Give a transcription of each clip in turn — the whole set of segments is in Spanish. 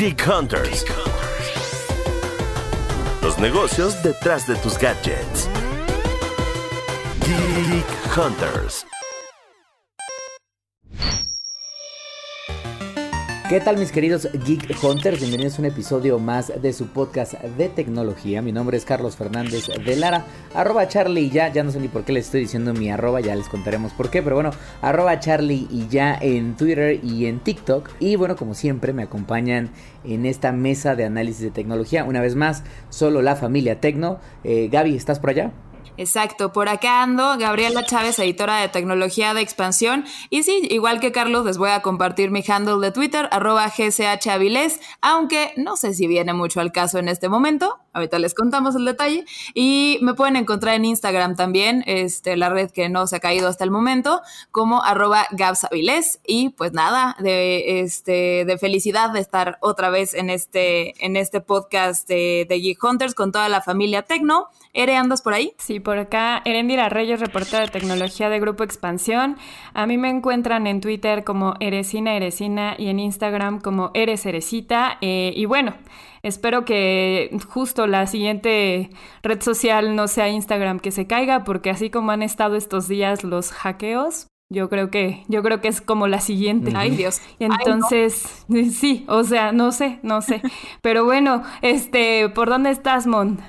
Geek Hunters. Los negocios detrás de tus gadgets. Geek Hunters. ¿Qué tal mis queridos Geek Hunters? Bienvenidos a un episodio más de su podcast de tecnología. Mi nombre es Carlos Fernández de Lara, arroba Charlie y ya, ya no sé ni por qué les estoy diciendo mi arroba, ya les contaremos por qué, pero bueno, arroba Charlie y ya en Twitter y en TikTok. Y bueno, como siempre me acompañan en esta mesa de análisis de tecnología. Una vez más, solo la familia Tecno. Eh, Gaby, ¿estás por allá? Exacto, por acá ando, Gabriela Chávez, editora de tecnología de expansión. Y sí, igual que Carlos, les voy a compartir mi handle de Twitter, arroba aunque no sé si viene mucho al caso en este momento. Ahorita les contamos el detalle. Y me pueden encontrar en Instagram también, este, la red que no se ha caído hasta el momento, como arroba gabsavilés. Y pues nada, de, este, de felicidad de estar otra vez en este, en este podcast de, de Geek Hunters con toda la familia Tecno. Ere, ¿andas por ahí? Sí, por acá. Erendira Reyes, reportera de tecnología de Grupo Expansión. A mí me encuentran en Twitter como Eresina Eresina y en Instagram como Eres Eresita. Eh, y bueno, espero que justo la siguiente red social no sea Instagram que se caiga, porque así como han estado estos días los hackeos, yo creo que, yo creo que es como la siguiente. Ay, Dios. Entonces, sí, o sea, no sé, no sé. Pero bueno, este, ¿por dónde estás, Mon?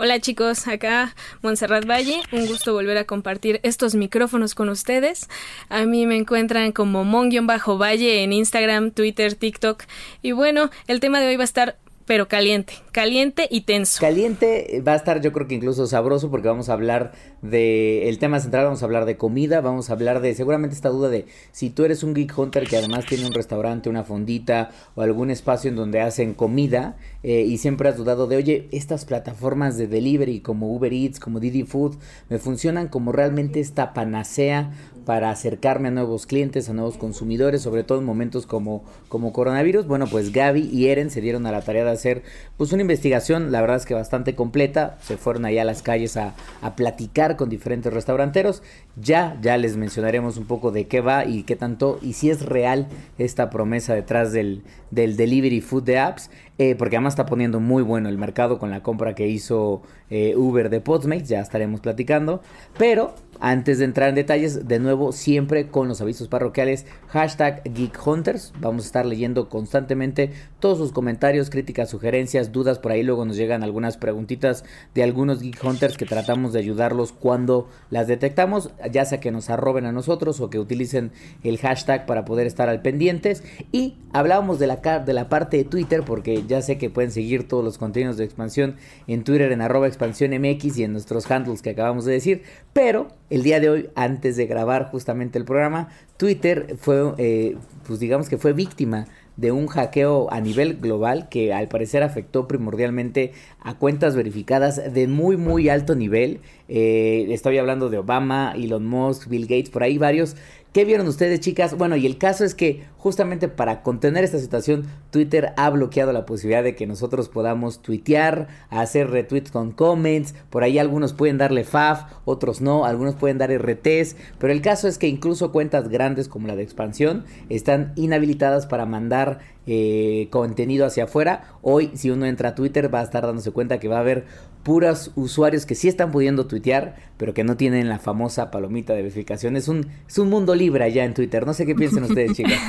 Hola chicos, acá Montserrat Valle, un gusto volver a compartir estos micrófonos con ustedes. A mí me encuentran como Mon-Valle en Instagram, Twitter, TikTok. Y bueno, el tema de hoy va a estar pero caliente, caliente y tenso. Caliente va a estar yo creo que incluso sabroso porque vamos a hablar de el tema central, vamos a hablar de comida, vamos a hablar de seguramente esta duda de si tú eres un geek hunter que además tiene un restaurante, una fondita o algún espacio en donde hacen comida eh, y siempre has dudado de, oye, estas plataformas de delivery como Uber Eats, como Didi Food, me funcionan como realmente esta panacea para acercarme a nuevos clientes, a nuevos consumidores, sobre todo en momentos como, como coronavirus. Bueno, pues Gaby y Eren se dieron a la tarea de hacer pues una investigación, la verdad es que bastante completa, se fueron allá a las calles a, a platicar con diferentes restauranteros, ya, ya les mencionaremos un poco de qué va y qué tanto, y si es real esta promesa detrás del, del delivery food de apps, eh, porque además está poniendo muy bueno el mercado con la compra que hizo eh, Uber de Postmates, ya estaremos platicando, pero antes de entrar en detalles, de nuevo, siempre con los avisos parroquiales, hashtag Geek Hunters. Vamos a estar leyendo constantemente todos sus comentarios, críticas, sugerencias, dudas. Por ahí luego nos llegan algunas preguntitas de algunos Geek Hunters que tratamos de ayudarlos cuando las detectamos, ya sea que nos arroben a nosotros o que utilicen el hashtag para poder estar al pendientes. Y hablábamos de la, de la parte de Twitter, porque ya sé que pueden seguir todos los contenidos de expansión en Twitter en arroba expansión MX y en nuestros handles que acabamos de decir, pero el día de hoy, antes de grabar justamente el programa, Twitter fue, eh, pues digamos que fue víctima de un hackeo a nivel global que al parecer afectó primordialmente a cuentas verificadas de muy muy alto nivel. Eh, estoy hablando de Obama, Elon Musk, Bill Gates, por ahí varios ¿Qué vieron ustedes, chicas? Bueno, y el caso es que justamente para contener esta situación, Twitter ha bloqueado la posibilidad de que nosotros podamos tuitear, hacer retweets con comments. Por ahí algunos pueden darle FAF, otros no, algunos pueden dar RTs. Pero el caso es que incluso cuentas grandes como la de expansión están inhabilitadas para mandar eh, contenido hacia afuera. Hoy, si uno entra a Twitter, va a estar dándose cuenta que va a haber puros usuarios que sí están pudiendo tuitear, pero que no tienen la famosa palomita de verificación. Es un, es un mundo libre allá en Twitter. No sé qué piensan ustedes, chicas.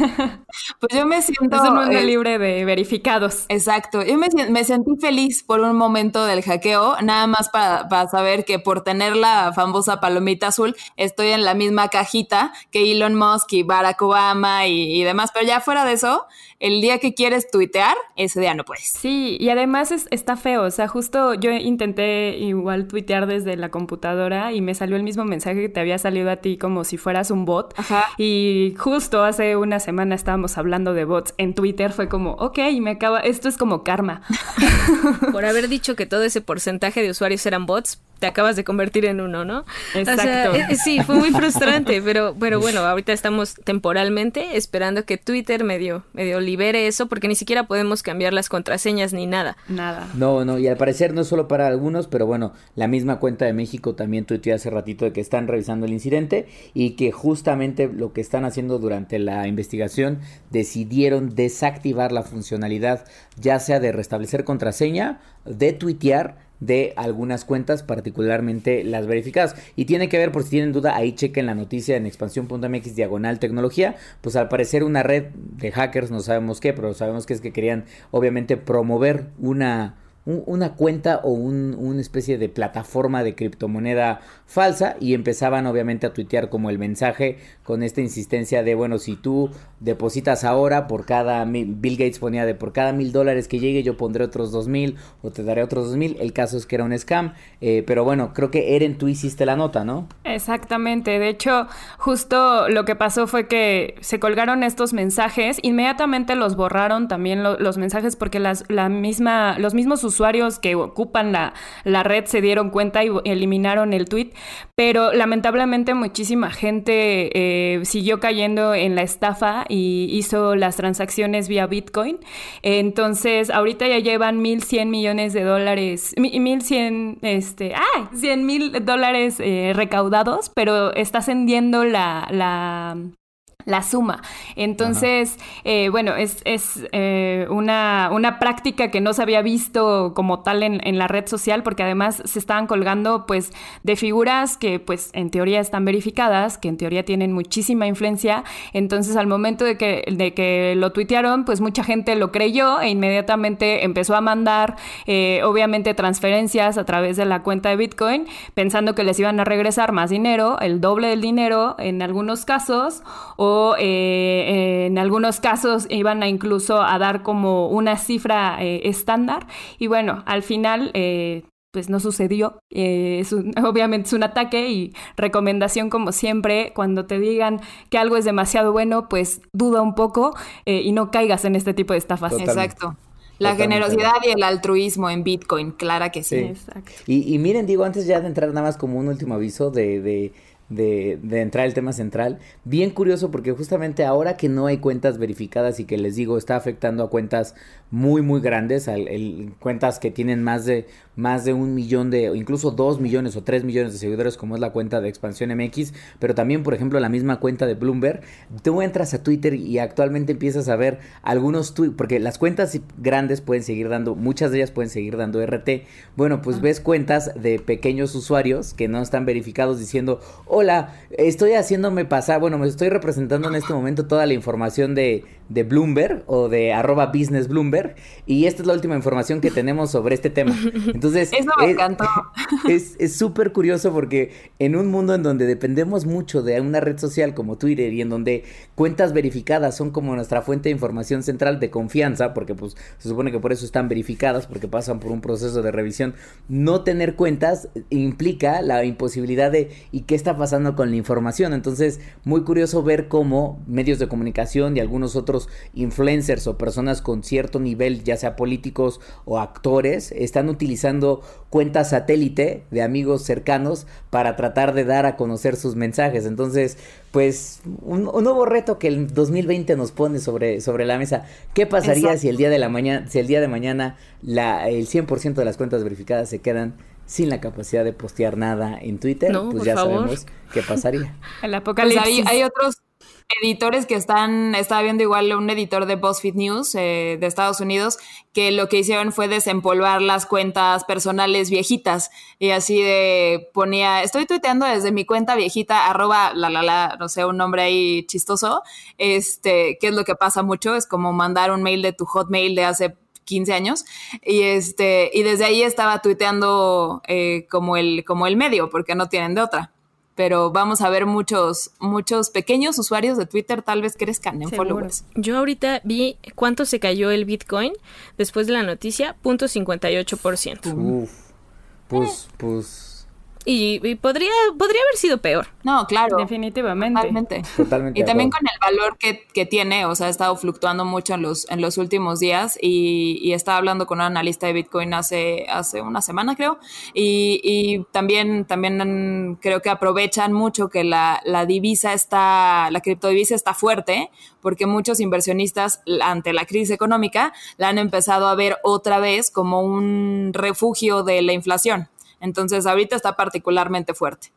Pues yo me siento... Es un mundo eh, libre de verificados. Exacto. Yo me, me, sentí feliz por un momento del hackeo, nada más para, para, saber que por tener la famosa palomita azul, estoy en la misma cajita que Elon Musk y Barack Obama y, y demás. Pero ya fuera de eso, el día que quieres tuitear, ese día no puedes. Sí, y además es, está feo. O sea, justo yo intenté igual tuitear desde la computadora y me salió el mismo mensaje que te había salido a ti como si fueras un bot. Ajá. Y justo hace una semana estábamos hablando de bots en Twitter. Fue como, ok, me acaba, esto es como karma. Por haber dicho que todo ese porcentaje de usuarios eran bots, te acabas de convertir en uno, ¿no? Exacto. Eh, sí, fue muy frustrante, pero, pero bueno, ahorita estamos temporalmente esperando que Twitter medio, medio libere eso, porque ni siquiera podemos cambiar las contraseñas ni nada. Nada. No, no, y al parecer no es solo para algunos, pero bueno, la misma cuenta de México también tuiteó hace ratito de que están revisando el incidente y que justamente lo que están haciendo durante la investigación decidieron desactivar la funcionalidad ya sea de restablecer contraseña, de tuitear de algunas cuentas, particularmente las verificadas. Y tiene que ver, por si tienen duda, ahí chequen la noticia en expansión.mx diagonal tecnología. Pues al parecer una red de hackers, no sabemos qué, pero sabemos que es que querían obviamente promover una una cuenta o un, una especie de plataforma de criptomoneda falsa y empezaban obviamente a tuitear como el mensaje con esta insistencia de bueno si tú depositas ahora por cada Bill Gates ponía de por cada mil dólares que llegue yo pondré otros dos mil o te daré otros dos mil el caso es que era un scam eh, pero bueno creo que Eren tú hiciste la nota no exactamente. De hecho justo lo que pasó fue que se colgaron estos mensajes inmediatamente los borraron también los mensajes porque las la misma los mismos usuarios que ocupan la, la red se dieron cuenta y eliminaron el tweet, pero lamentablemente muchísima gente eh, siguió cayendo en la estafa y hizo las transacciones vía Bitcoin. Entonces, ahorita ya llevan 1.100 millones de dólares, 1.100, este, ah, 100 mil dólares eh, recaudados, pero está ascendiendo la, la la suma. Entonces, eh, bueno, es, es eh, una, una, práctica que no se había visto como tal en, en, la red social, porque además se estaban colgando pues de figuras que pues en teoría están verificadas, que en teoría tienen muchísima influencia. Entonces, al momento de que, de que lo tuitearon, pues mucha gente lo creyó e inmediatamente empezó a mandar, eh, obviamente, transferencias a través de la cuenta de Bitcoin, pensando que les iban a regresar más dinero, el doble del dinero en algunos casos, o eh, en algunos casos iban a incluso a dar como una cifra eh, estándar y bueno, al final eh, pues no sucedió. Es obviamente es un ataque y recomendación como siempre, cuando te digan que algo es demasiado bueno, pues duda un poco y no caigas en este tipo de estafas. Exacto. La generosidad y el altruismo en Bitcoin, clara que sí. Exacto. Y, miren, digo, antes ya de entrar nada más como un último aviso de de, de, entrar el tema central. Bien curioso porque justamente ahora que no hay cuentas verificadas y que les digo está afectando a cuentas muy muy grandes, el, cuentas que tienen más de más de un millón de, o incluso dos millones o tres millones de seguidores como es la cuenta de Expansión MX, pero también por ejemplo la misma cuenta de Bloomberg, tú entras a Twitter y actualmente empiezas a ver algunos tweets, porque las cuentas grandes pueden seguir dando, muchas de ellas pueden seguir dando RT, bueno pues ves cuentas de pequeños usuarios que no están verificados diciendo, hola, estoy haciéndome pasar, bueno, me estoy representando en este momento toda la información de, de Bloomberg o de arroba business Bloomberg y esta es la última información que tenemos sobre este tema. Entonces, Eso me encantó. Es súper curioso porque en un mundo en donde dependemos mucho de una red social como Twitter y en donde cuentas verificadas son como nuestra fuente de información central de confianza, porque pues se supone que por eso están verificadas, porque pasan por un proceso de revisión, no tener cuentas implica la imposibilidad de ¿y qué está pasando con la información. Entonces, muy curioso ver cómo medios de comunicación y algunos otros influencers o personas con cierto nivel, ya sea políticos o actores, están utilizando cuentas satélite de amigos cercanos para tratar de dar a conocer sus mensajes. Entonces, pues un, nuevo reto que el 2020 nos pone sobre, sobre la mesa. ¿Qué pasaría si el día de la mañana, si el día de mañana la, el 100% de las cuentas verificadas se quedan sin la capacidad de postear nada en Twitter, pues ya sabemos qué pasaría. El apocalipsis. Pues hay, otros editores que están, estaba viendo igual un editor de BuzzFeed News eh, de Estados Unidos, que lo que hicieron fue desempolvar las cuentas personales viejitas. Y así de ponía, estoy tuiteando desde mi cuenta viejita, arroba la la la, no sé, un nombre ahí chistoso, este, ¿qué es lo que pasa mucho? Es como mandar un mail de tu hotmail de hace 15 años. Y este y desde ahí estaba tuiteando eh, como el como el medio porque no tienen de otra pero vamos a ver muchos muchos pequeños usuarios de Twitter tal vez crezcan en followers. Yo ahorita vi cuánto se cayó el Bitcoin después de la noticia, punto 58%. Uf, pues pues y, podría, podría haber sido peor. No, claro. Definitivamente. Totalmente. Totalmente Y también con el valor que, que tiene, o sea, ha estado fluctuando mucho en los, en los últimos días y, y estaba hablando con un analista de Bitcoin hace, hace una semana, creo, y, y también, también creo que aprovechan mucho que la, la divisa está, la criptodivisa está fuerte, porque muchos inversionistas ante la crisis económica la han empezado a ver otra vez como un refugio de la inflación. Entonces, ahorita está particularmente fuerte.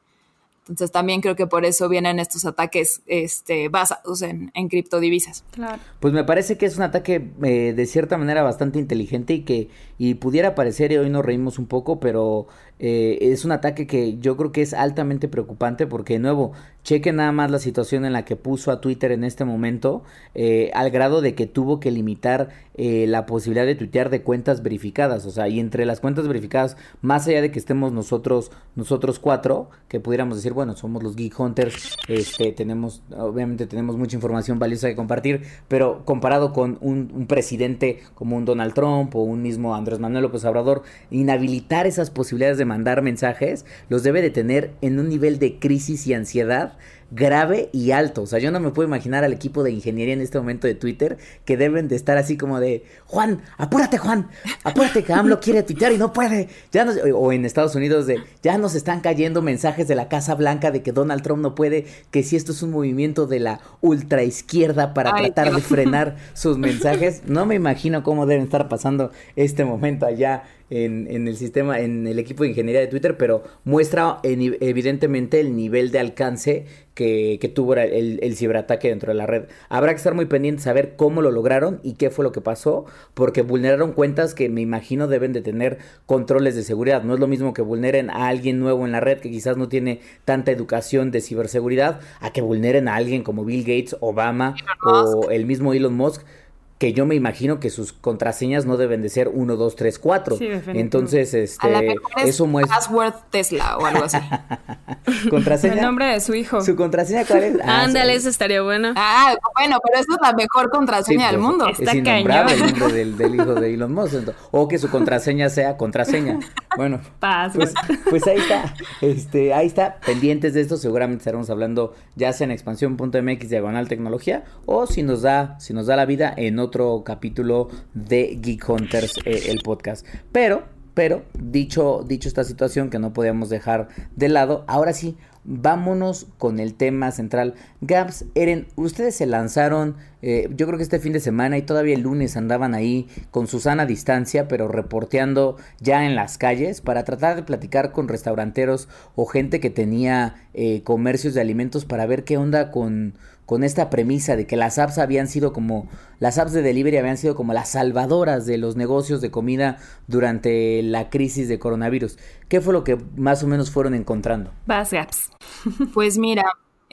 Entonces, también creo que por eso vienen estos ataques este, basados en, en criptodivisas. Claro. Pues me parece que es un ataque eh, de cierta manera bastante inteligente y que y pudiera parecer, y hoy nos reímos un poco, pero eh, es un ataque que yo creo que es altamente preocupante porque de nuevo, cheque nada más la situación en la que puso a Twitter en este momento, eh, al grado de que tuvo que limitar eh, la posibilidad de tuitear de cuentas verificadas, o sea, y entre las cuentas verificadas, más allá de que estemos nosotros, nosotros cuatro, que pudiéramos decir, bueno, somos los Geek Hunters, este, tenemos, obviamente tenemos mucha información valiosa que compartir, pero comparado con un, presidente como un Donald Trump o un mismo Andrés Manuel López Obrador, inhabilitar esas posibilidades de mandar mensajes los debe de tener en un nivel de crisis y ansiedad stuff. Grave y alto. O sea, yo no me puedo imaginar al equipo de ingeniería en este momento de Twitter que deben de estar así como de, Juan, apúrate Juan, apúrate que AMLO quiere tuitear y no puede. Ya nos- o en Estados Unidos de, ya nos están cayendo mensajes de la Casa Blanca de que Donald Trump no puede, que si esto es un movimiento de la ultraizquierda para Ay, tratar de frenar sus mensajes. No me imagino cómo deben estar pasando este momento allá en, en el sistema, en el equipo de ingeniería de Twitter, pero muestra en- evidentemente el nivel de alcance que, que tuvo el, el ciberataque dentro de la red. Habrá que estar muy pendientes a ver cómo lo lograron y qué fue lo que pasó, porque vulneraron cuentas que me imagino deben de tener controles de seguridad. No es lo mismo que vulneren a alguien nuevo en la red que quizás no tiene tanta educación de ciberseguridad, a que vulneren a alguien como Bill Gates, Obama o el mismo Elon Musk que yo me imagino que sus contraseñas no deben de ser 1, 2, 3, 4. Sí, definitivamente. Entonces, A la este, mejor es eso muestra... password Tesla o algo así. ¿Contraseña? El nombre de su hijo. ¿Su contraseña cuál es? Ah, Ándale, eso estaría bueno. Ah, bueno, pero esa es la mejor Sí, contraseña del pues, mundo. Es Está innombrable el cañón. nombre del, del hijo de Elon Musk. O que su contraseña sea contraseña. Bueno, pues, pues ahí está. Este, ahí está. Pendientes de esto, seguramente estaremos hablando ya sea en expansión.mx diagonal tecnología o si nos da, si nos da la vida en otro capítulo de Geek Hunters, eh, el podcast. Pero, pero, dicho, dicho esta situación que no podíamos dejar de lado, ahora sí, vámonos con el tema central. Gaps, Eren, ustedes se lanzaron, eh, yo creo que este fin de semana y todavía el lunes andaban ahí con Susana a distancia, pero reporteando ya en las calles para tratar de platicar con restauranteros o gente que tenía eh, comercios de alimentos para ver qué onda con, con esta premisa de que las apps habían sido como, las apps de delivery habían sido como las salvadoras de los negocios de comida durante la crisis de coronavirus. ¿Qué fue lo que más o menos fueron encontrando? Vas, Gaps. Pues mira,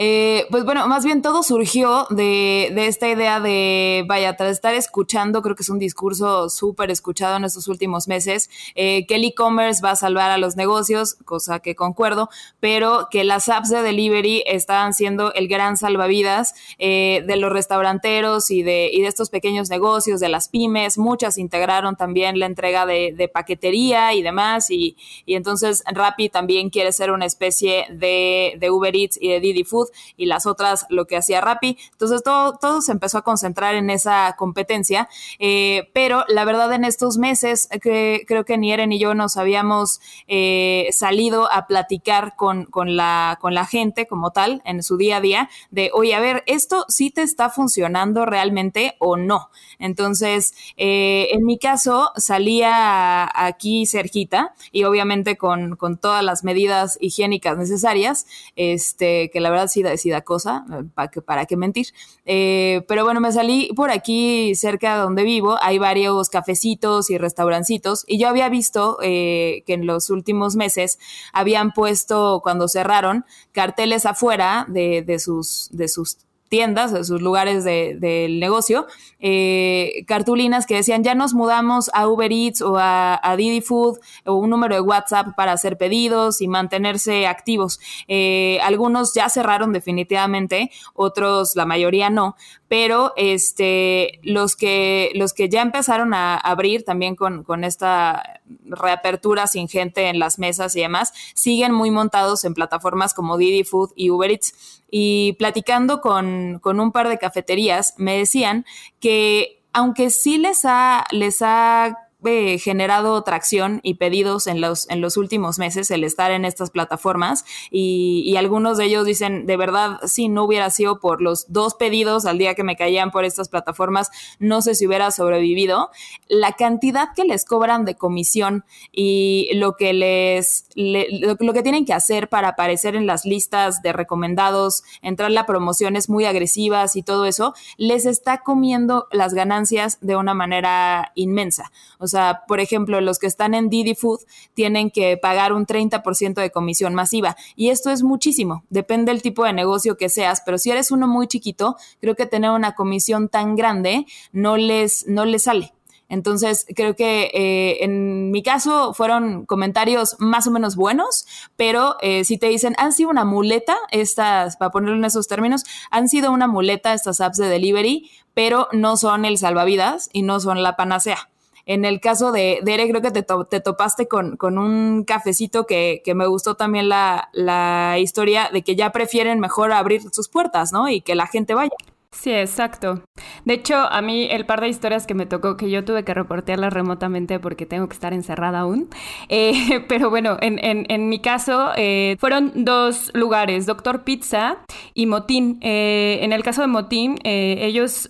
eh, pues bueno, más bien todo surgió de, de esta idea de, vaya, tras estar escuchando, creo que es un discurso súper escuchado en estos últimos meses, eh, que el e-commerce va a salvar a los negocios, cosa que concuerdo, pero que las apps de delivery estaban siendo el gran salvavidas eh, de los restauranteros y de, y de estos pequeños negocios, de las pymes, muchas integraron también la entrega de, de paquetería y demás, y, y entonces Rappi también quiere ser una especie de, de Uber Eats y de Didi Food, y las otras lo que hacía Rappi. Entonces todo, todo se empezó a concentrar en esa competencia, eh, pero la verdad en estos meses creo que ni Eren ni yo nos habíamos eh, salido a platicar con, con, la, con la gente como tal en su día a día de, oye, a ver, ¿esto sí te está funcionando realmente o no? Entonces, eh, en mi caso, salía aquí cerquita y obviamente con, con todas las medidas higiénicas necesarias, este, que la verdad sí da, sí da cosa, para que, para qué mentir. Eh, pero bueno, me salí por aquí cerca de donde vivo, hay varios cafecitos y restaurancitos y yo había visto eh, que en los últimos meses habían puesto, cuando cerraron, carteles afuera de, de sus, de sus tiendas, sus lugares del de, negocio, eh, cartulinas que decían ya nos mudamos a Uber Eats o a, a, Didi Food o un número de WhatsApp para hacer pedidos y mantenerse activos. Eh, algunos ya cerraron definitivamente, otros la mayoría no, pero este, los, que, los que ya empezaron a abrir también con, con esta reapertura sin gente en las mesas y demás, siguen muy montados en plataformas como Didi Food y Uber Eats. Y platicando con, con un par de cafeterías, me decían que aunque sí les ha, les ha eh, generado tracción y pedidos en los, en los últimos meses el estar en estas plataformas y, algunos de ellos dicen, de verdad, si no hubiera sido por los dos pedidos al día que me caían por estas plataformas, no sé si hubiera sobrevivido. La cantidad que les cobran de comisión y lo que les, lo, que tienen que hacer para aparecer en las listas de recomendados, entrar a promociones muy agresivas y todo eso, les está comiendo las ganancias de una manera inmensa. O sea, por ejemplo, los que están en Didi Food tienen que pagar un 30% de comisión masiva. Y esto es muchísimo. Depende del tipo de negocio que seas. Pero si eres uno muy chiquito, creo que tener una comisión tan grande no les, no les sale. Entonces, creo que eh, en mi caso fueron comentarios más o menos buenos, pero eh, si te dicen, han sido una muleta, estas, para ponerlo en esos términos, han sido una muleta estas apps de delivery, pero no son el salvavidas y no son la panacea. En el caso de, Derek, creo que te, topaste con, un cafecito que, que me gustó también la, la historia de que ya prefieren mejor abrir sus puertas, ¿no? Y que la gente vaya. Sí, exacto. De hecho, a mí el par de historias que me tocó, que yo tuve que reportearlas remotamente porque tengo que estar encerrada aún, eh, pero bueno, en, en, mi caso eh, fueron dos lugares, Doctor Pizza y Motín. Eh, en el caso de Motín, ellos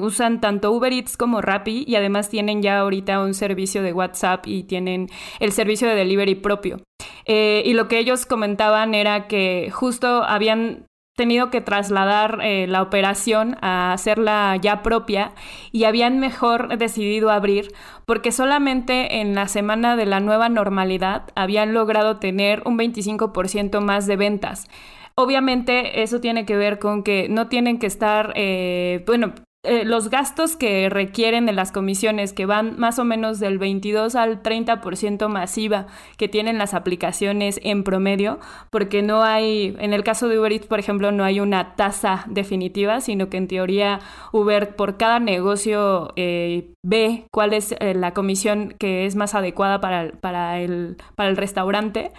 usan tanto Uber Eats como Rappi y además tienen ya ahorita un servicio de WhatsApp y tienen el servicio de delivery propio. y lo que ellos comentaban era que justo habían tenido que trasladar eh, la operación a hacerla ya propia y habían mejor decidido abrir porque solamente en la semana de la nueva normalidad habían logrado tener un 25% más de ventas. Obviamente eso tiene que ver con que no tienen que estar, eh, bueno, eh, los gastos que requieren de las comisiones, que van más o menos del 22 al 30% masiva que tienen las aplicaciones en promedio, porque no hay, en el caso de Uber Eats, por ejemplo, no hay una tasa definitiva, sino que en teoría Uber por cada negocio eh, ve cuál es eh, la comisión que es más adecuada para, para, el, para el restaurante.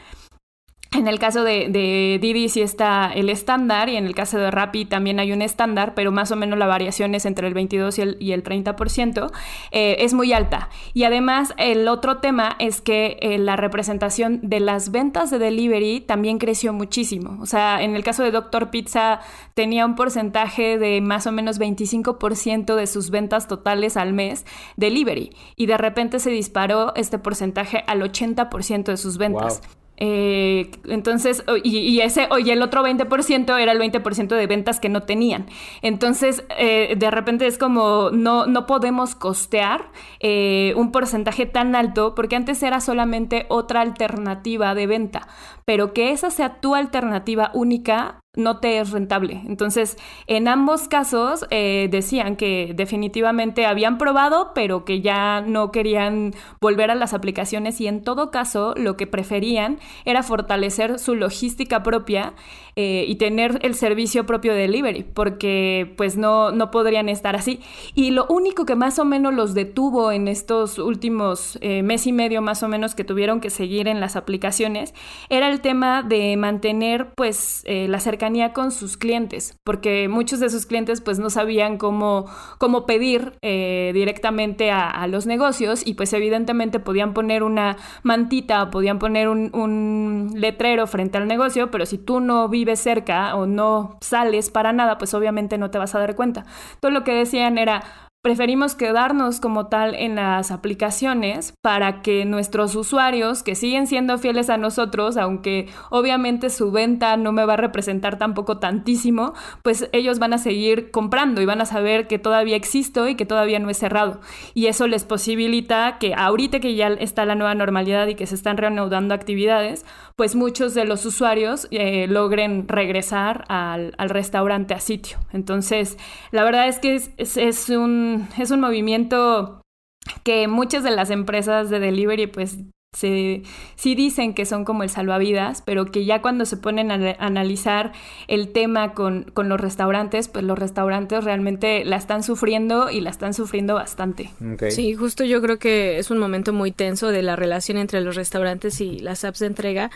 En el caso de, Didi sí está el estándar y en el caso de Rappi también hay un estándar, pero más o menos la variación es entre el 22 y el, y el 30%. Eh, es muy alta. Y además el otro tema es que eh, la representación de las ventas de delivery también creció muchísimo. O sea, en el caso de Doctor Pizza tenía un porcentaje de más o menos 25% de sus ventas totales al mes delivery y de repente se disparó este porcentaje al 80% de sus ventas. Eh, entonces, y, ese, y el otro 20% era el 20% de ventas que no tenían. Entonces, eh, de repente es como, no, no podemos costear eh, un porcentaje tan alto porque antes era solamente otra alternativa de venta, pero que esa sea tu alternativa única no te es rentable. Entonces, en ambos casos eh, decían que definitivamente habían probado, pero que ya no querían volver a las aplicaciones y en todo caso lo que preferían era fortalecer su logística propia eh, y tener el servicio propio de delivery, porque pues no, no podrían estar así. Y lo único que más o menos los detuvo en estos últimos eh, mes y medio más o menos que tuvieron que seguir en las aplicaciones era el tema de mantener pues la cercanía con sus clientes, porque muchos de sus clientes pues no sabían cómo, cómo pedir eh, directamente a, los negocios y pues evidentemente podían poner una mantita podían poner un, un letrero frente al negocio, pero si tú no vives cerca o no sales para nada, pues obviamente no te vas a dar cuenta. Todo lo que decían era, preferimos quedarnos como tal en las aplicaciones para que nuestros usuarios, que siguen siendo fieles a nosotros, aunque obviamente su venta no me va a representar tampoco tantísimo, pues ellos van a seguir comprando y van a saber que todavía existo y que todavía no es cerrado. Y eso les posibilita que ahorita que ya está la nueva normalidad y que se están reanudando actividades, pues muchos de los usuarios eh, logren regresar al, restaurante a sitio. Entonces, la verdad es que es un es un movimiento que muchas de las empresas de delivery pues sí dicen que son como el salvavidas, pero que ya cuando se ponen a, analizar el tema con, con, los restaurantes, pues los restaurantes realmente la están sufriendo y la están sufriendo bastante. Sí, justo yo creo que es un momento muy tenso de la relación entre los restaurantes y las apps de entrega.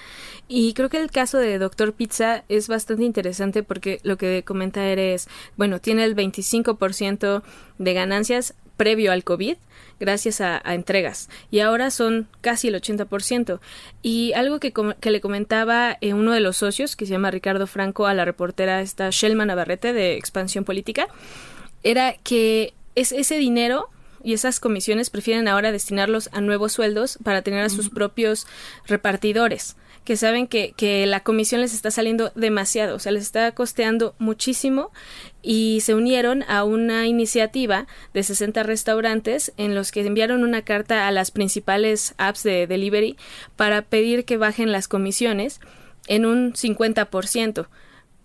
Y creo que el caso de Doctor Pizza es bastante interesante porque lo que comenta eres, bueno, tiene el 25% de ganancias previo al COVID gracias a, entregas. Y ahora son casi el 80%. Y algo que, que le comentaba eh, uno de los socios, que se llama Ricardo Franco, a la reportera esta Shelma Navarrete de Expansión Política, era que es ese dinero y esas comisiones prefieren ahora destinarlos a nuevos sueldos para tener a sus propios repartidores que saben que, que la comisión les está saliendo demasiado, o sea, les está costeando muchísimo y se unieron a una iniciativa de 60 restaurantes en los que enviaron una carta a las principales apps de delivery para pedir que bajen las comisiones en un 50%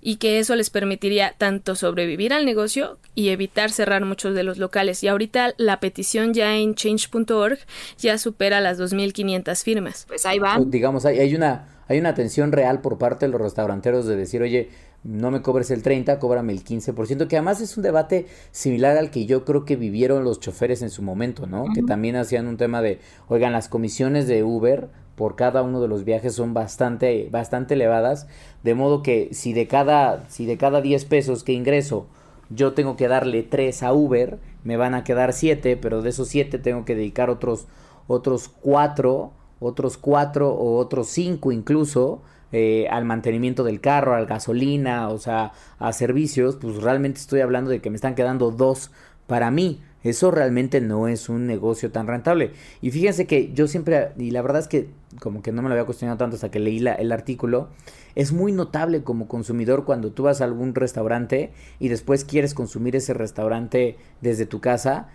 y que eso les permitiría tanto sobrevivir al negocio y evitar cerrar muchos de los locales. Y ahorita la petición ya en change.org ya supera las 2.500 firmas. Pues ahí va. Digamos, hay, hay, una, hay una atención real por parte de los restauranteros de decir, oye, no me cobres el 30, cóbrame el 15%, que además es un debate similar al que yo creo que vivieron los choferes en su momento, ¿no? Que también hacían un tema de, oigan, las comisiones de Uber por cada uno de los viajes son bastante, bastante elevadas, de modo que si de cada, si de cada 10 pesos que ingreso yo tengo que darle 3 a Uber, me van a quedar 7, pero de esos 7 tengo que dedicar otros, otros 4, otros 4 o otros 5 incluso, eh, al mantenimiento del carro, al gasolina, o sea, a servicios, pues realmente estoy hablando de que me están quedando dos para mí. Eso realmente no es un negocio tan rentable. Y fíjense que yo siempre, y la verdad es que como que no me lo había cuestionado tanto hasta que leí la, el artículo, es muy notable como consumidor cuando tú vas a algún restaurante y después quieres consumir ese restaurante desde tu casa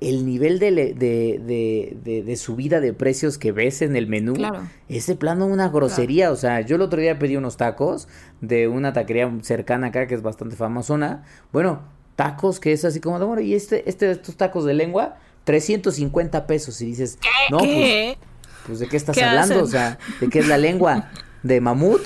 el nivel de, de, de, de, subida de precios que ves en el menú es de plano una grosería. O sea, yo el otro día pedí unos tacos de una taquería cercana acá que es bastante famosona. Bueno, tacos que es así como, bueno, y este, este, estos tacos de lengua, 350 pesos. Y dices, no, Pues, pues, de qué estás hablando, o sea, de qué es la lengua. de mamut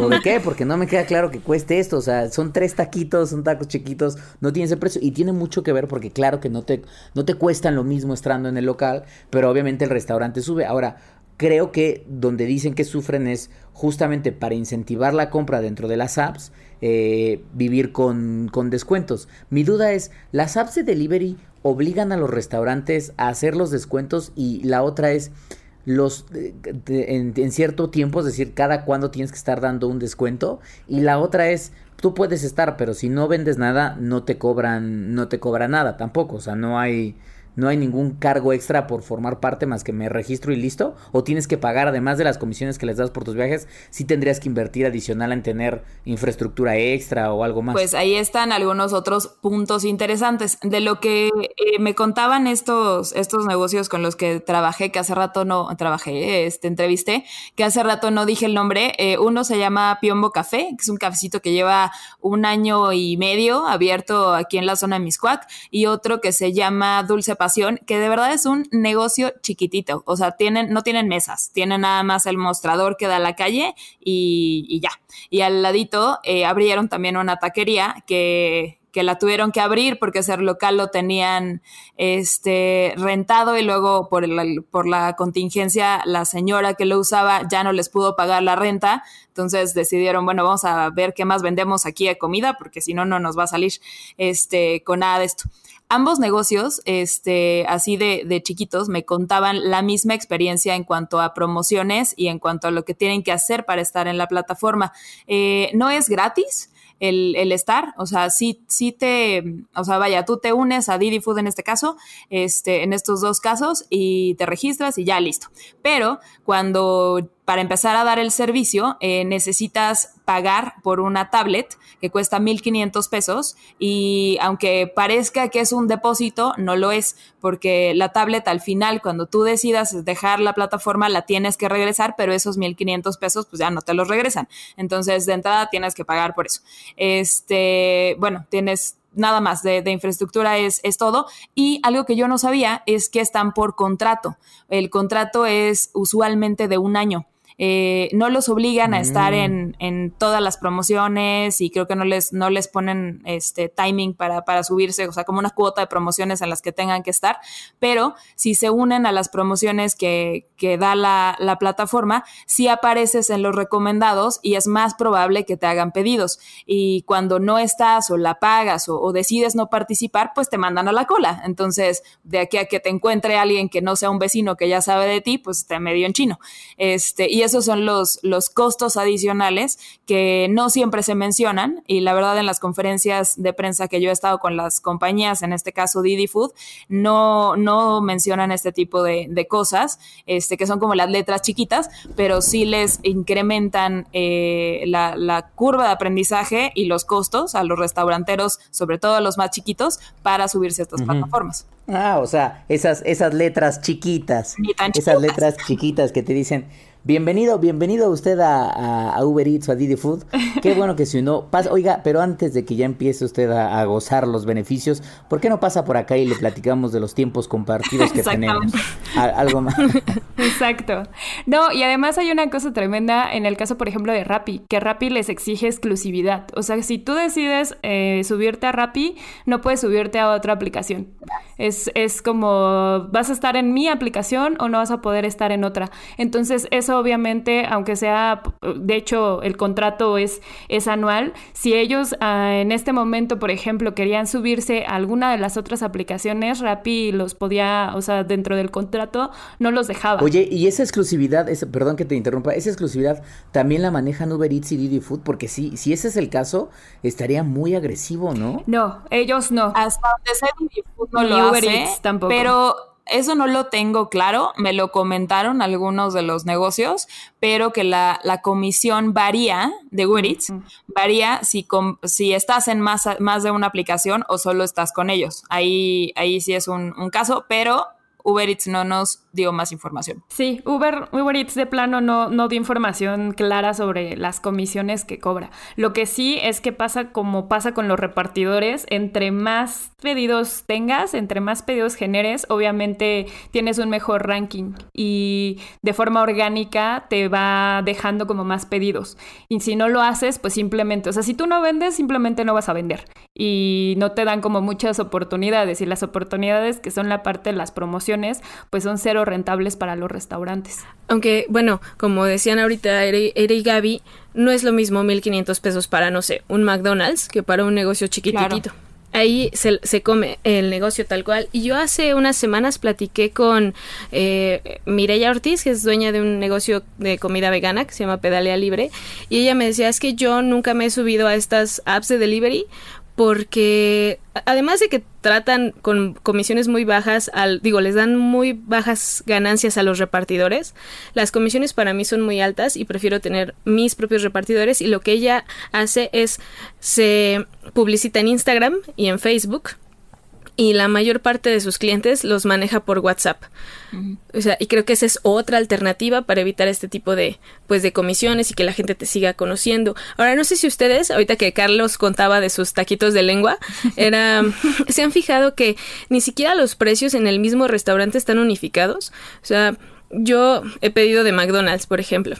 o de qué, porque no me queda claro que cueste esto, o sea, son tres taquitos, son tacos chiquitos, no tiene ese precio. Y tiene mucho que ver porque claro que no te no te cuestan lo mismo estando en el local, pero obviamente el restaurante sube. Ahora, creo que donde dicen que sufren es justamente para incentivar la compra dentro de las apps, eh, vivir con, con descuentos. Mi duda es, ¿las apps de delivery obligan a los restaurantes a hacer los descuentos? Y la otra es, los en, cierto tiempo, es decir, cada cuándo tienes que estar dando un descuento y la otra es tú puedes estar, pero si no vendes nada no te cobran no te cobra nada tampoco, o sea, no hay no hay ningún cargo extra por formar parte más que me registro y listo, o tienes que pagar además de las comisiones que les das por tus viajes, sí tendrías que invertir adicional en tener infraestructura extra o algo más. Pues ahí están algunos otros puntos interesantes de lo que eh, me contaban estos estos negocios con los que trabajé que hace rato no trabajé, este entrevisté, que hace rato no dije el nombre, eh, uno se llama Piombo Café, que es un cafecito que lleva un año y medio abierto aquí en la zona de Miscuac y otro que se llama Dulce que de verdad es un negocio chiquitito. O sea, tienen, no tienen mesas, tienen nada más el mostrador que da a la calle y, ya. Y al ladito eh, abrieron también una taquería que, que la tuvieron que abrir porque ser local lo tenían este rentado y luego por, por la contingencia la señora que lo usaba ya no les pudo pagar la renta, entonces decidieron, bueno, vamos a ver qué más vendemos aquí de comida porque si no no nos va a salir este con nada de esto ambos negocios, este, así de, de, chiquitos, me contaban la misma experiencia en cuanto a promociones y en cuanto a lo que tienen que hacer para estar en la plataforma. Eh, no es gratis, el, el, estar, o sea, sí, sí te, o sea, vaya, tú te unes a Didi Food en este caso, este, en estos dos casos, y te registras y ya listo. Pero cuando para empezar a dar el servicio eh, necesitas pagar por una tablet que cuesta 1.500 pesos y aunque parezca que es un depósito, no lo es, porque la tablet al final, cuando tú decidas dejar la plataforma, la tienes que regresar, pero esos 1.500 pesos pues ya no te los regresan. Entonces, de entrada tienes que pagar por eso. Este, bueno, tienes nada más de, infraestructura es, es todo. Y algo que yo no sabía es que están por contrato. El contrato es usualmente de un año. Eh, no los obligan a estar Mm. en, en todas las promociones y creo que no les, no les ponen este timing para, para subirse, o sea, como una cuota de promociones en las que tengan que estar, pero si se unen a las promociones que, que da la, la plataforma, sí apareces en los recomendados y es más probable que te hagan pedidos. Y cuando no estás o la pagas o, o decides no participar, pues te mandan a la cola. Entonces, de aquí a que te encuentre alguien que no sea un vecino que ya sabe de ti, pues te medio en chino. Este, y esos son los, los costos adicionales que no siempre se mencionan. Y la verdad, en las conferencias de prensa que yo he estado con las compañías, en este caso Didi Food, no, no mencionan este tipo de, de cosas, este, que son como las letras chiquitas, pero sí les incrementan eh, la, la curva de aprendizaje y los costos a los restauranteros, sobre todo a los más chiquitos, para subirse a estas plataformas. Ah, o sea, esas, esas letras chiquitas. Ni tan esas letras chiquitas que te dicen, bienvenido, bienvenido usted a, a- a Uber Eats o a Didi Food. Qué bueno que se unió. Pasa- oiga, pero antes de que ya empiece usted a, a gozar los beneficios, ¿por qué no pasa por acá y le platicamos de los tiempos compartidos que tenemos? Algo más. Exacto. No, y además hay una cosa tremenda en el caso, por ejemplo, de Rappi, que Rappi les exige exclusividad. O sea, si tú decides eh, subirte a Rappi, no puedes subirte a otra aplicación. Es, es como, vas a estar en mi aplicación o no vas a poder estar en otra. Entonces, eso obviamente, aunque sea, de hecho, el contrato es, es anual, si ellos ah, en este momento, por ejemplo, querían subirse a alguna de las otras aplicaciones, Rappi los podía, o sea, dentro del contrato, no los dejaba. Oye, y esa exclusividad, esa- perdón que te interrumpa, esa exclusividad también la manejan Uber Eats y Didi Food, porque si, si ese es el caso, estaría muy agresivo, ¿no? No, ellos no. Hasta donde sé, Didi Food no lo Uber hace, Eats tampoco. pero eso no lo tengo claro. Me lo comentaron algunos de los negocios, pero que la, la comisión varía de Uber Eats, varía si, com- si estás en más, más de una aplicación o solo estás con ellos. Ahí, ahí sí es un, un caso, pero Uber Eats no nos dio más información. Sí, Uber, Uber Eats de plano no, no dio información clara sobre las comisiones que cobra. Lo que sí es que pasa como pasa con los repartidores, entre más pedidos tengas, entre más pedidos generes, obviamente tienes un mejor ranking y de forma orgánica te va dejando como más pedidos. Y si no lo haces, pues simplemente, o sea, si tú no vendes, simplemente no vas a vender y no te dan como muchas oportunidades y las oportunidades que son la parte de las promociones, pues son cero rentables para los restaurantes. Aunque, bueno, como decían ahorita Ere, Ere y Gaby, no es lo mismo 1.500 pesos para, no sé, un McDonald's que para un negocio chiquitito. Ahí se, come el negocio tal cual. Y yo hace unas semanas platiqué con eh, Mireya Ortiz, que es dueña de un negocio de comida vegana que se llama Pedalea Libre. Y ella me decía, es que yo nunca me he subido a estas apps de delivery porque además de que tratan con comisiones muy bajas, al, digo, les dan muy bajas ganancias a los repartidores, las comisiones para mí son muy altas y prefiero tener mis propios repartidores y lo que ella hace es se publicita en Instagram y en Facebook y la mayor parte de sus clientes los maneja por WhatsApp. O sea, y creo que esa es otra alternativa para evitar este tipo de, pues, de comisiones y que la gente te siga conociendo. Ahora, no sé si ustedes, ahorita que Carlos contaba de sus taquitos de lengua, era, se han fijado que ni siquiera los precios en el mismo restaurante están unificados. O sea, yo he pedido de McDonald's, por ejemplo.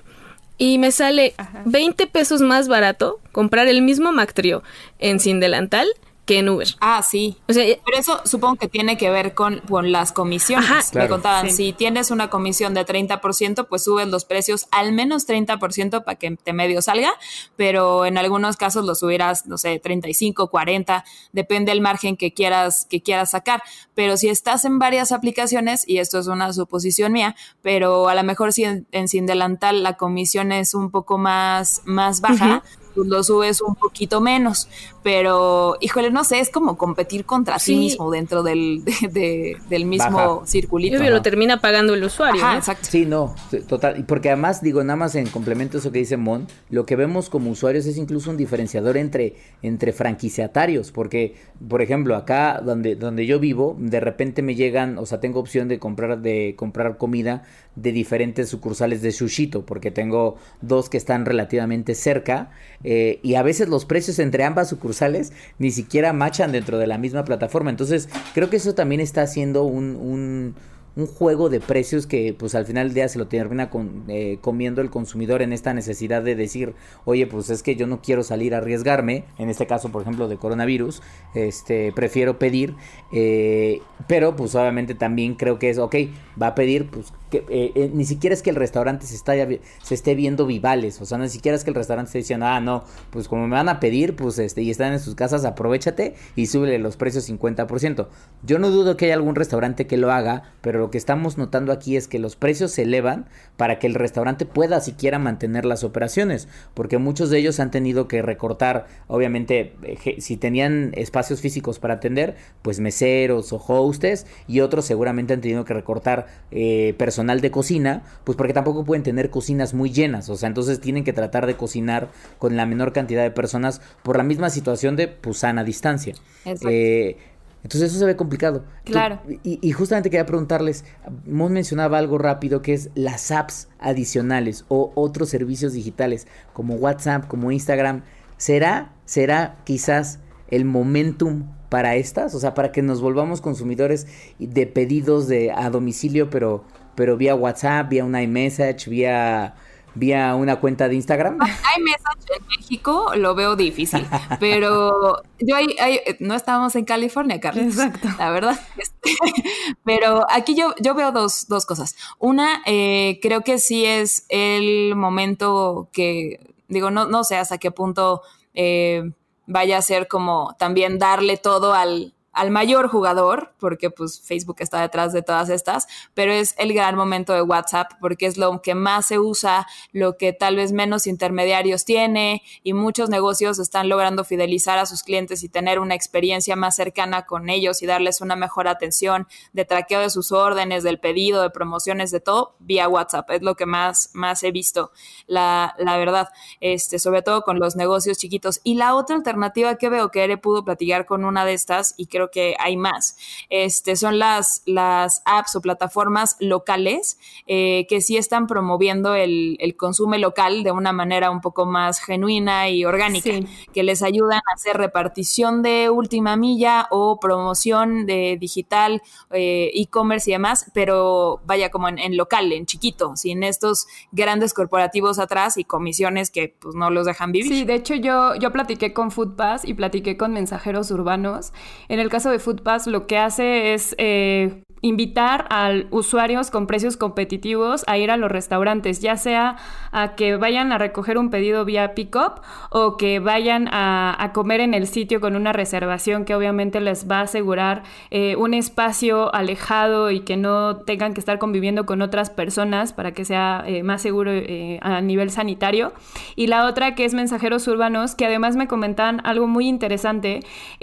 Y me sale 20 pesos más barato comprar el mismo McTrio en Sin Delantal que en Uber. Ah, sí. O sea, Pero eso supongo que tiene que ver con, con las comisiones. Ajá. Me Claro. contaban, Sí. si tienes una comisión de 30%, pues subes los precios al menos 30% para que te medio salga, pero en algunos casos lo subirás, no sé, 35, 40, depende del margen que quieras, que quieras sacar. Pero si estás en varias aplicaciones, y esto es una suposición mía, pero a lo mejor si en, en Sin Delantal la comisión es un poco más, más baja, pues lo subes un poquito menos. Pero, híjole, no sé, es como competir contra sí, Sí. mismo dentro del, de- de- del mismo Baja. y circulito. obvio lo termina pagando el usuario. Ajá, ¿no? exacto. Sí, no, total. Y porque además, digo, nada más en complemento a eso que dice Mon, lo que vemos como usuarios es incluso un diferenciador entre, entre franquiciatarios. Porque, por ejemplo, acá donde, donde yo vivo, de repente me llegan, o sea, tengo opción de comprar, de comprar comida de diferentes sucursales de Sushito, porque tengo dos que están relativamente cerca. eh, y a veces los precios entre ambas sucursales ni siquiera machan dentro de la misma plataforma. Entonces creo que eso también está haciendo un, un juego de precios que pues al final del día se lo termina con, eh, comiendo el consumidor en esta necesidad de decir, oye, pues es que yo no quiero salir a arriesgarme, en este caso por ejemplo de coronavirus, este, prefiero pedir, eh, pero pues obviamente también creo que es, ok, va a pedir, pues que, eh, ni siquiera es que el restaurante se, está, se esté viendo vivales, o sea, ni siquiera es que el restaurante esté diciendo, ah, no, pues como me van a pedir, pues este, y están en sus casas, aprovechate y súbele los precios 50%. Yo no dudo que haya algún restaurante que lo haga, pero lo que estamos notando aquí es que los precios se elevan para que el restaurante pueda siquiera mantener las operaciones, porque muchos de ellos han tenido que recortar, obviamente, si tenían espacios físicos para atender, pues meseros o hostes, y otros seguramente han tenido que recortar eh, personal de cocina, pues porque tampoco pueden tener cocinas muy llenas, o sea, entonces tienen que tratar de cocinar con la menor cantidad de personas por la misma situación de pues sana distancia. Eh, entonces eso se ve complicado. Claro. y, justamente quería preguntarles, Mon mencionaba algo rápido que es las apps adicionales o otros servicios digitales como WhatsApp, como Instagram. ¿Será, será quizás el momentum para estas? O sea, para que nos volvamos consumidores de pedidos de a domicilio, pero, pero vía WhatsApp, vía una iMessage, vía vía una cuenta de Instagram? Hay mensaje en México, lo veo difícil, pero yo ahí, no estábamos en California, Carlos. Exacto. La verdad. Este, pero aquí yo, yo veo dos, dos cosas. Una, eh, creo que sí es el momento que, digo, no, no sé hasta qué punto eh, vaya a ser como también darle todo al, al mayor jugador, porque pues Facebook está detrás de todas estas, pero es el gran momento de WhatsApp porque es lo que más se usa, lo que tal vez menos intermediarios tiene y muchos negocios están logrando fidelizar a sus clientes y tener una experiencia más cercana con ellos y darles una mejor atención de traqueo de sus órdenes, del pedido, de promociones, de todo vía WhatsApp. Es lo que más, más he visto, la, la verdad, este, sobre todo con los negocios chiquitos. Y la otra alternativa que veo que Ere pudo platicar con una de estas y creo que hay más. Este, son las, las apps o plataformas locales eh, que sí están promoviendo el, el, consumo local de una manera un poco más genuina y orgánica, que les ayudan a hacer repartición de última milla o promoción de digital, eh, e-commerce y demás, pero vaya como en, local, en chiquito, sin estos grandes corporativos atrás y comisiones que pues no los dejan vivir. Sí, de hecho yo, yo platiqué con Foodpass y platiqué con mensajeros urbanos. En el caso de Foodpass lo que hace es eh, invitar a usuarios con precios competitivos a ir a los restaurantes, ya sea a que vayan a recoger un pedido vía pickup o que vayan a, comer en el sitio con una reservación que obviamente les va a asegurar eh, un espacio alejado y que no tengan que estar conviviendo con otras personas para que sea eh, más seguro eh, a nivel sanitario. Y la otra que es mensajeros urbanos, que además me comentaban algo muy interesante,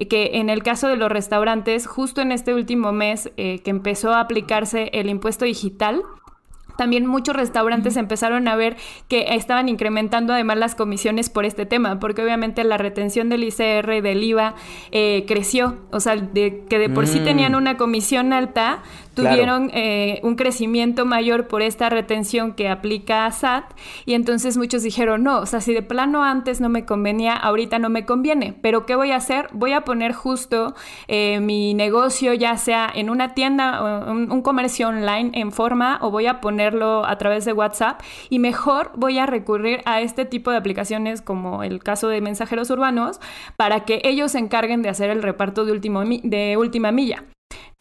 que en el caso de los restaurantes, justo en este último mes que empezó a aplicarse el impuesto digital, también muchos restaurantes empezaron a ver que estaban incrementando además las comisiones por este tema, porque obviamente la retención del ICR y del IVA eh, creció, o sea, de, que de por sí mm. tenían una comisión alta, tuvieron eh, un crecimiento mayor por esta retención que aplica SAT y entonces muchos dijeron, no, o sea, si de plano antes no me convenía, ahorita no me conviene, pero ¿qué voy a hacer? Voy a poner justo eh, mi negocio ya sea en una tienda o un, un comercio online en forma o voy a ponerlo a través de WhatsApp y mejor voy a recurrir a este tipo de aplicaciones como el caso de mensajeros urbanos para que ellos se encarguen de hacer el reparto de, último, de última milla.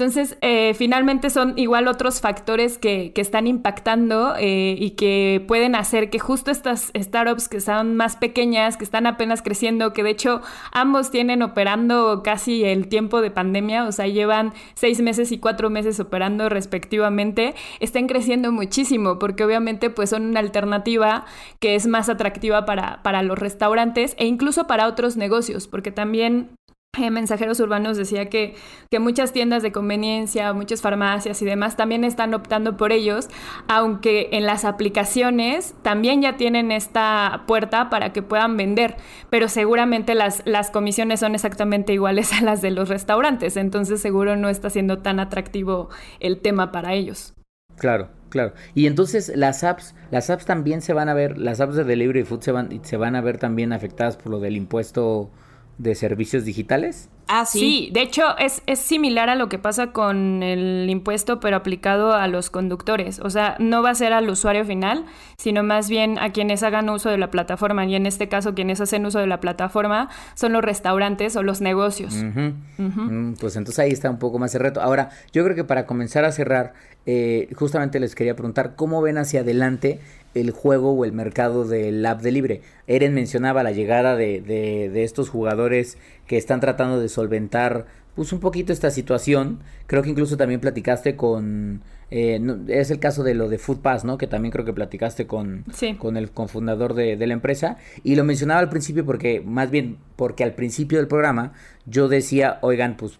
Entonces, eh, finalmente son igual otros factores que, están impactando eh, y que pueden hacer que justo estas startups que son más pequeñas, que están apenas creciendo, que de hecho ambos tienen operando casi el tiempo de pandemia, o sea, llevan seis meses y cuatro meses operando respectivamente, estén creciendo muchísimo porque obviamente pues son una alternativa que es más atractiva para, para los restaurantes e incluso para otros negocios, porque también eh, mensajeros urbanos decía que, que, muchas tiendas de conveniencia, muchas farmacias y demás también están optando por ellos, aunque en las aplicaciones también ya tienen esta puerta para que puedan vender, pero seguramente las, las comisiones son exactamente iguales a las de los restaurantes, entonces seguro no está siendo tan atractivo el tema para ellos. Claro. Claro. Y entonces las apps, las apps también se van a ver, las apps de delivery food se van, se van a ver también afectadas por lo del impuesto de servicios digitales. Ah, sí. de hecho es, es, similar a lo que pasa con el impuesto, pero aplicado a los conductores. O sea, no va a ser al usuario final, sino más bien a quienes hagan uso de la plataforma. Y en este caso, quienes hacen uso de la plataforma son los restaurantes o los negocios. Mm, pues entonces ahí está un poco más el reto. Ahora, yo creo que para comenzar a cerrar, eh, justamente les quería preguntar cómo ven hacia adelante el juego o el mercado del app de libre. Eren mencionaba la llegada de, de, de, estos jugadores que están tratando de solventar pues un poquito esta situación. Creo que incluso también platicaste con eh, es el caso de lo de Food Pass, ¿no? Que también creo que platicaste con, con el cofundador de, de, la empresa. Y lo mencionaba al principio porque, más bien, porque al principio del programa yo decía, oigan, pues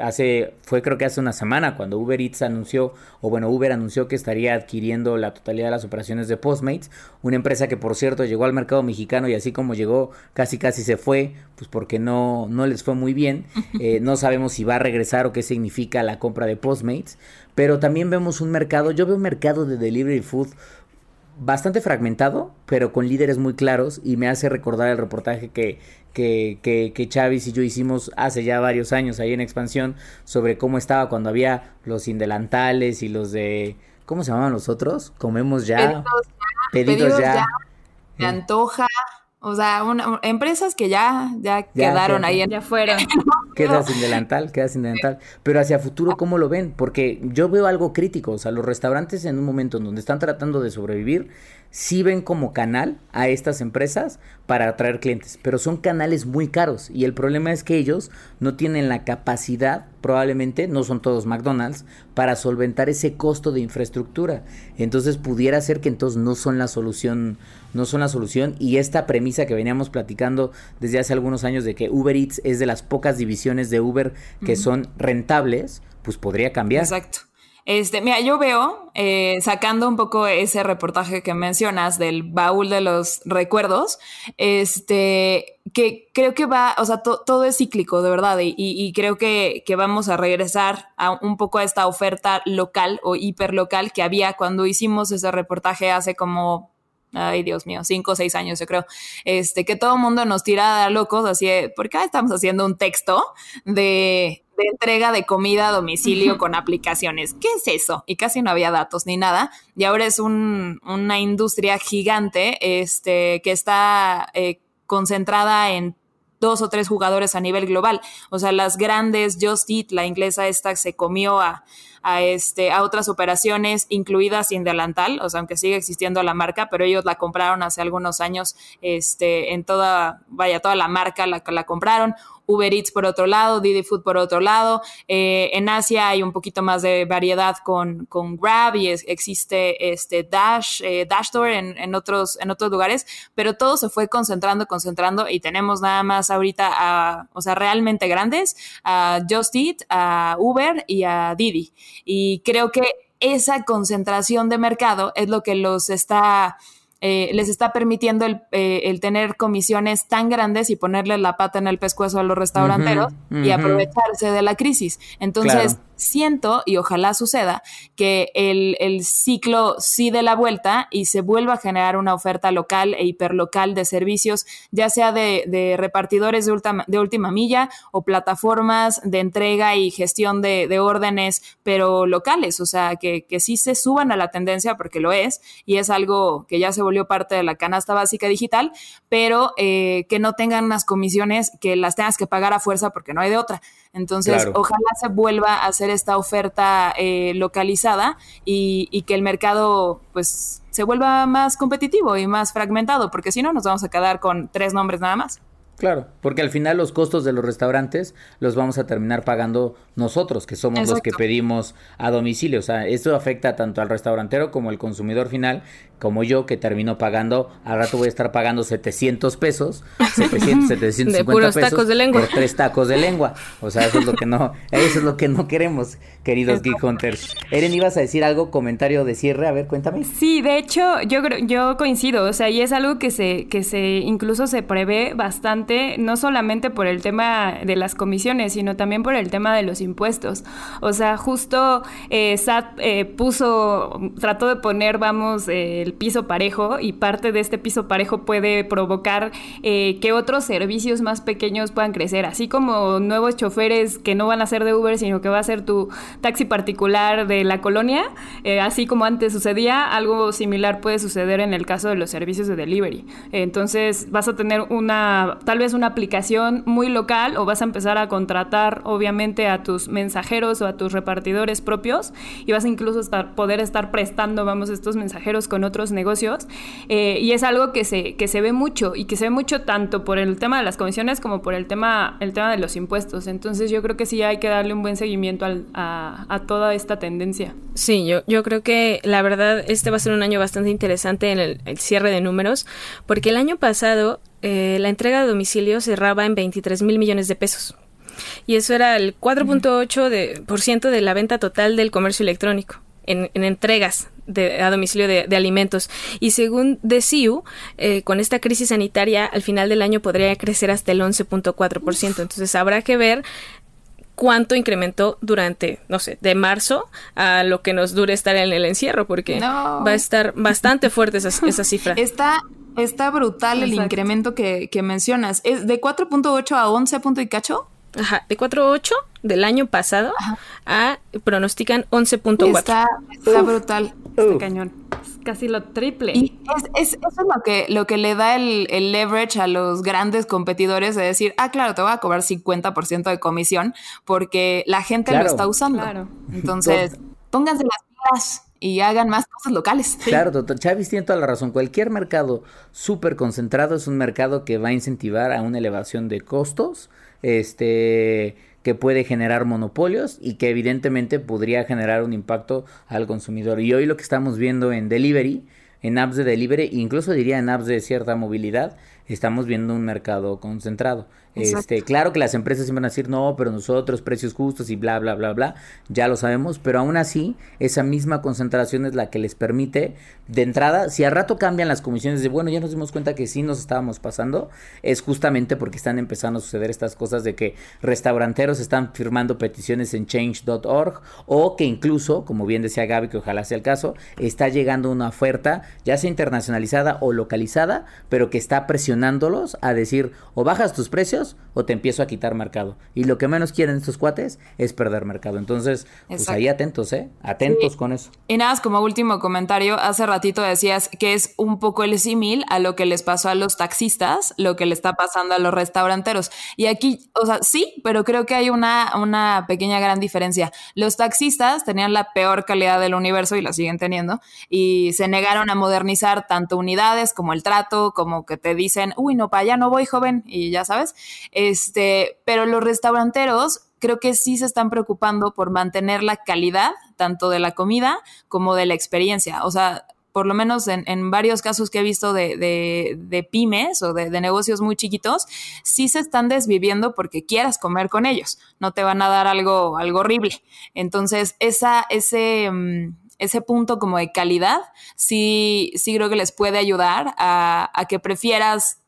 hace, fue creo que hace una semana cuando Uber Eats anunció, o bueno, Uber anunció que estaría adquiriendo la totalidad de las operaciones de Postmates, una empresa que por cierto llegó al mercado mexicano y así como llegó, casi casi se fue, pues porque no, no les fue muy bien. Eh, no sabemos si va a regresar o qué significa la compra de Postmates pero también vemos un mercado, yo veo un mercado de delivery food bastante fragmentado, pero con líderes muy claros y me hace recordar el reportaje que, que, que, que Chavis y yo hicimos hace ya varios años ahí en Expansión sobre cómo estaba cuando había los indelantales y los de... ¿Cómo se llamaban los otros? Comemos ya. Pedidos ya. Me antoja. O sea, empresas que ya, ya, quedaron ahí. En... Ya fueron. queda sin delantal, queda sin delantal. Pero hacia futuro, ¿cómo lo ven? Porque yo veo algo crítico. O sea, los restaurantes en un momento en donde están tratando de sobrevivir, sí ven como canal a estas empresas para atraer clientes. Pero son canales muy caros. Y el problema es que ellos no tienen la capacidad, probablemente, no son todos McDonald's, para solventar ese costo de infraestructura. Entonces pudiera ser que entonces no son la solución no son la solución y esta premisa que veníamos platicando desde hace algunos años de que Uber Eats es de las pocas divisiones de Uber que son rentables, pues podría cambiar. Exacto. Este, mira, yo veo, eh, sacando un poco ese reportaje que mencionas del baúl de los recuerdos, este, que creo que va, o sea, todo es cíclico, de verdad, y, creo que, que, vamos a regresar a un poco a esta oferta local o hiperlocal que había cuando hicimos ese reportaje hace como ay Dios mío, cinco o seis años yo creo, este, que todo el mundo nos tira a locos, así, ¿por qué estamos haciendo un texto de, de entrega de comida a domicilio con aplicaciones? ¿Qué es eso? Y casi no había datos ni nada, y ahora es un, una industria gigante, este, que está eh, concentrada en dos o tres jugadores a nivel global. O sea, las grandes, Just Eat, la inglesa esta, se comió a, a, este, a otras operaciones, incluidas sin delantal, o sea, aunque sigue existiendo la marca, pero ellos la compraron hace algunos años, este, en toda, vaya, toda la marca la, la compraron. Uber Eats por otro lado, Didi Food por otro lado. Eh, en Asia hay un poquito más de variedad con, con Grab y existe este Dash, eh, en, en, otros, en otros lugares, pero todo se fue concentrando, concentrando y tenemos nada más ahorita a, o sea, realmente grandes, a Just Eat, a Uber y a Didi. Y creo que esa concentración de mercado es lo que los está eh, les está permitiendo el, eh, el, tener comisiones tan grandes y ponerle la pata en el pescuezo a los restauranteros uh -huh, uh -huh. y aprovecharse de la crisis. Entonces, claro siento, y ojalá suceda, que el, el, ciclo sí dé la vuelta y se vuelva a generar una oferta local e hiperlocal de servicios, ya sea de, de repartidores de, de última milla o plataformas de entrega y gestión de, de órdenes, pero locales, o sea, que, que, sí se suban a la tendencia porque lo es y es algo que ya se volvió parte de la canasta básica digital, pero eh, que no tengan unas comisiones que las tengas que pagar a fuerza porque no hay de otra. Entonces, claro. ojalá se vuelva a hacer esta oferta eh, localizada y, y, que el mercado, pues, se vuelva más competitivo y más fragmentado, porque si no, nos vamos a quedar con tres nombres nada más. Claro, porque al final los costos de los restaurantes los vamos a terminar pagando nosotros, que somos Exacto. los que pedimos a domicilio. O sea, esto afecta tanto al restaurantero como al consumidor final, como yo, que termino pagando, al rato voy a estar pagando 700 pesos, 700, 750 de puros pesos tacos de lengua. por tres tacos de lengua. O sea, eso es lo que no, eso es lo que no queremos, queridos Geek Hunters. Eren, ibas a decir algo, comentario de cierre, a ver, cuéntame. Sí, de hecho, yo yo coincido, o sea, y es algo que se, que se incluso se prevé bastante no solamente por el tema de las comisiones, sino también por el tema de los impuestos. O sea, justo eh, SAT eh, puso, trató de poner, vamos, el piso parejo y parte de este piso parejo puede provocar que otros servicios más pequeños puedan crecer, así como nuevos choferes que no van a ser de Uber, sino que va a ser tu taxi particular de la colonia, así como antes sucedía, algo similar puede suceder en el caso de los servicios de delivery. Entonces vas a tener una, tal vez una aplicación muy local o vas a empezar a contratar obviamente a tus mensajeros o a tus repartidores propios y vas a incluso estar, poder estar prestando, vamos, estos mensajeros con otros negocios. Eh, y es algo que se, que se ve mucho y que se ve mucho tanto por el tema de las comisiones como por el tema, el tema de los impuestos. Entonces yo creo que sí hay que darle un buen seguimiento a, a, toda esta tendencia. Sí, yo, yo creo que la verdad este va a ser un año bastante interesante en el, cierre de números porque el año pasado eh, la entrega de domicilio cerraba en 23 mil millones de pesos. Y eso era el 4.8% de, por ciento de la venta total del comercio electrónico en, entregas de, a domicilio de, alimentos. Y según DCU, eh, con esta crisis sanitaria, al final del año podría crecer hasta el 11.4%. Entonces habrá que ver cuánto incrementó durante, no sé, de marzo a lo que nos dure estar en el encierro, porque va a estar bastante fuerte esa, esa cifra. Está Está brutal el incremento que, que, mencionas. ¿Es de 4.8 a 11 punto y cacho? Ajá, de 4.8 del año pasado a pronostican 11.4. Está, está brutal. Está cañón. Es casi lo triple. Y es, eso es lo que, lo que le da el, el, leverage a los grandes competidores de decir, ah, claro, te voy a cobrar 50% de comisión porque la gente lo está usando. Claro. Entonces, pónganse las pilas y hagan más cosas locales. Claro, doctor Chávez tiene toda la razón. Cualquier mercado súper concentrado es un mercado que va a incentivar a una elevación de costos, este que puede generar monopolios y que evidentemente podría generar un impacto al consumidor. Y hoy lo que estamos viendo en delivery, en apps de delivery, incluso diría en apps de cierta movilidad, estamos viendo un mercado concentrado. Este, claro que las empresas siempre van a decir, no, pero nosotros, precios justos y bla, bla, bla, bla, ya lo sabemos, pero aún así, esa misma concentración es la que les permite, de entrada, si al rato cambian las comisiones de, bueno, ya nos dimos cuenta que sí nos estábamos pasando, es justamente porque están empezando a suceder estas cosas de que restauranteros están firmando peticiones en change.org o que incluso, como bien decía Gaby, que ojalá sea el caso, está llegando una oferta, ya sea internacionalizada o localizada, pero que está presionándolos a decir, o bajas tus precios, o te empiezo a quitar mercado. Y lo que menos quieren estos cuates es perder mercado. Entonces, pues ahí atentos, ¿eh? Atentos con eso. Y nada, como último comentario, hace ratito decías que es un poco el símil a lo que les pasó a los taxistas, lo que le está pasando a los restauranteros. Y aquí, o sea, sí, pero creo que hay una, una pequeña gran diferencia. Los taxistas tenían la peor calidad del universo y la siguen teniendo, y se negaron a modernizar tanto unidades como el trato, como que te dicen, uy, no, para allá no voy, joven, y ya sabes. Este, pero los restauranteros creo que sí se están preocupando por mantener la calidad tanto de la comida como de la experiencia. O sea, por lo menos en, varios casos que he visto de, pymes o de, negocios muy chiquitos, sí se están desviviendo porque quieras comer con ellos, no te van a dar algo, algo horrible. Entonces, ese, mm, ese punto como de calidad, sí, sí creo que les puede ayudar a, a que prefieras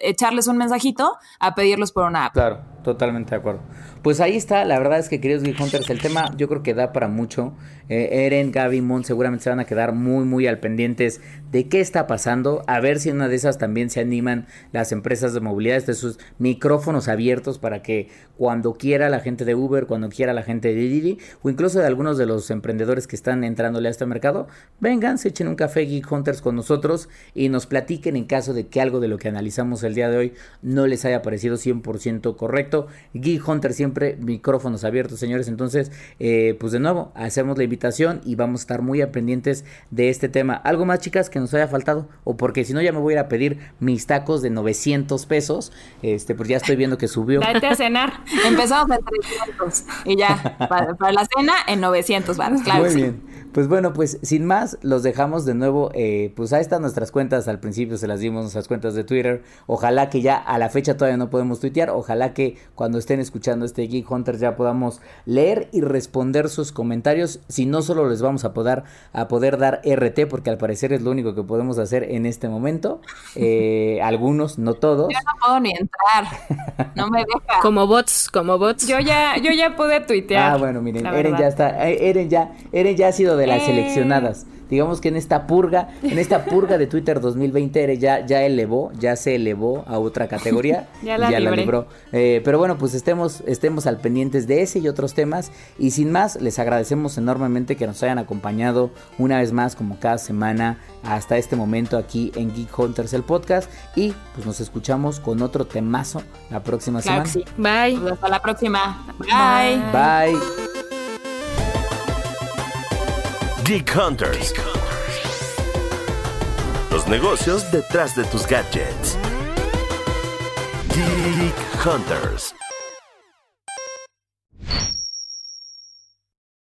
echarles un mensajito a pedirlos por una app. Claro, totalmente de acuerdo. Pues ahí está, la verdad es que queridos Geek Hunters, el tema yo creo que da para mucho. Eh, Eren, Gaby, Mon seguramente se van a quedar muy, muy al pendientes de qué está pasando. A ver si en una de esas también se animan las empresas de movilidad, de sus micrófonos abiertos para que cuando quiera la gente de Uber, cuando quiera la gente de Didi, o incluso de algunos de los emprendedores que están entrándole a este mercado, vengan, se echen un café Geek Hunters con nosotros y nos platiquen en caso de que algo de lo que analizamos el día de hoy no les haya parecido 100% correcto. Geek Hunters siempre micrófonos abiertos, señores. Entonces, eh, pues de nuevo, hacemos la invitación y vamos a estar muy aprendientes de este tema. ¿Algo más, chicas, que nos haya faltado? O porque si no, ya me voy a ir a pedir mis tacos de 900 pesos. Este, pues ya estoy viendo que subió. Date a cenar. Empezamos en 300 y ya, para, la cena en 900 claro. Muy bien. Pues bueno, pues sin más, los dejamos de nuevo. Eh, pues ahí están nuestras cuentas. Al principio se las dimos nuestras cuentas de Twitter. Ojalá que ya a la fecha todavía no podemos tuitear. Ojalá que cuando estén escuchando este Geek Hunters ya podamos leer y responder sus comentarios. Si no, solo les vamos a poder, a poder dar RT, porque al parecer es lo único que podemos hacer en este momento. Eh, algunos, no todos. Yo no puedo ni entrar. No me deja. Como bots, como bots. Yo ya, yo ya pude tuitear. Ah, bueno, miren, Eren ya está, eh, Eren ya, Eren ya ha sido de las Eh. seleccionadas. Digamos que en esta purga, en esta purga de Twitter 2020, Eren ya, ya elevó, ya se elevó a otra categoría. Ya la libré. libró. Eh, pero bueno, pues estemos, estemos al pendientes de ese y otros temas. Y sin más, les agradecemos enormemente que nos hayan acompañado una vez más, como cada semana, hasta este momento aquí en Geek Hunters, el podcast. Y pues nos escuchamos con otro temazo la próxima Claro semana. sí. Bye. Pues hasta la próxima. Bye. Bye. Geek Hunters. Los negocios detrás de tus gadgets. Geek Hunters.